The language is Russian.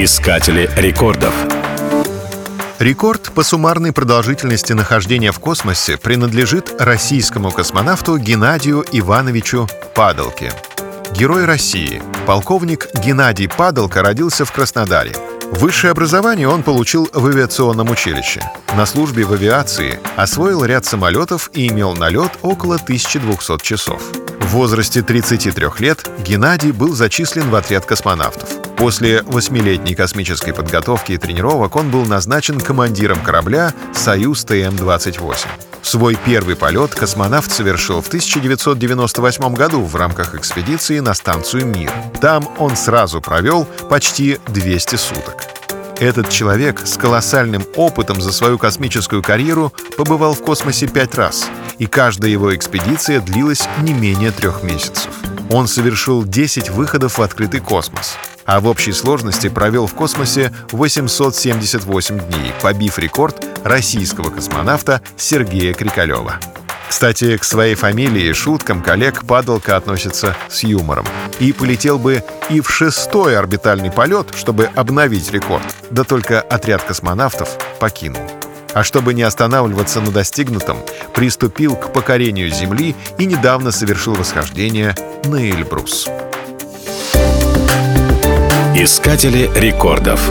Искатели рекордов. Рекорд по суммарной продолжительности нахождения в космосе принадлежит российскому космонавту Геннадию Ивановичу Падалке. Герой России, полковник Геннадий Падалка родился в Краснодаре. Высшее образование он получил в авиационном училище. На службе в авиации освоил ряд самолетов и имел налет около 1200 часов. В возрасте 33 лет Геннадий был зачислен в отряд космонавтов. После восьмилетней космической подготовки и тренировок он был назначен командиром корабля «Союз ТМ-28». Свой первый полет космонавт совершил в 1998 году в рамках экспедиции на станцию «Мир». Там он сразу провел почти 200 суток. Этот человек с колоссальным опытом за свою космическую карьеру побывал в космосе пять раз, и каждая его экспедиция длилась не менее трех месяцев. Он совершил 10 выходов в открытый космос, а в общей сложности провел в космосе 878 дней, побив рекорд российского космонавта Сергея Крикалева. Кстати, к своей фамилии шуткам коллег Падалка относится с юмором. И полетел бы и в шестой орбитальный полет, чтобы обновить рекорд. Да только отряд космонавтов покинул. А чтобы не останавливаться на достигнутом, приступил к покорению Земли и недавно совершил восхождение на Эльбрус. Искатели рекордов.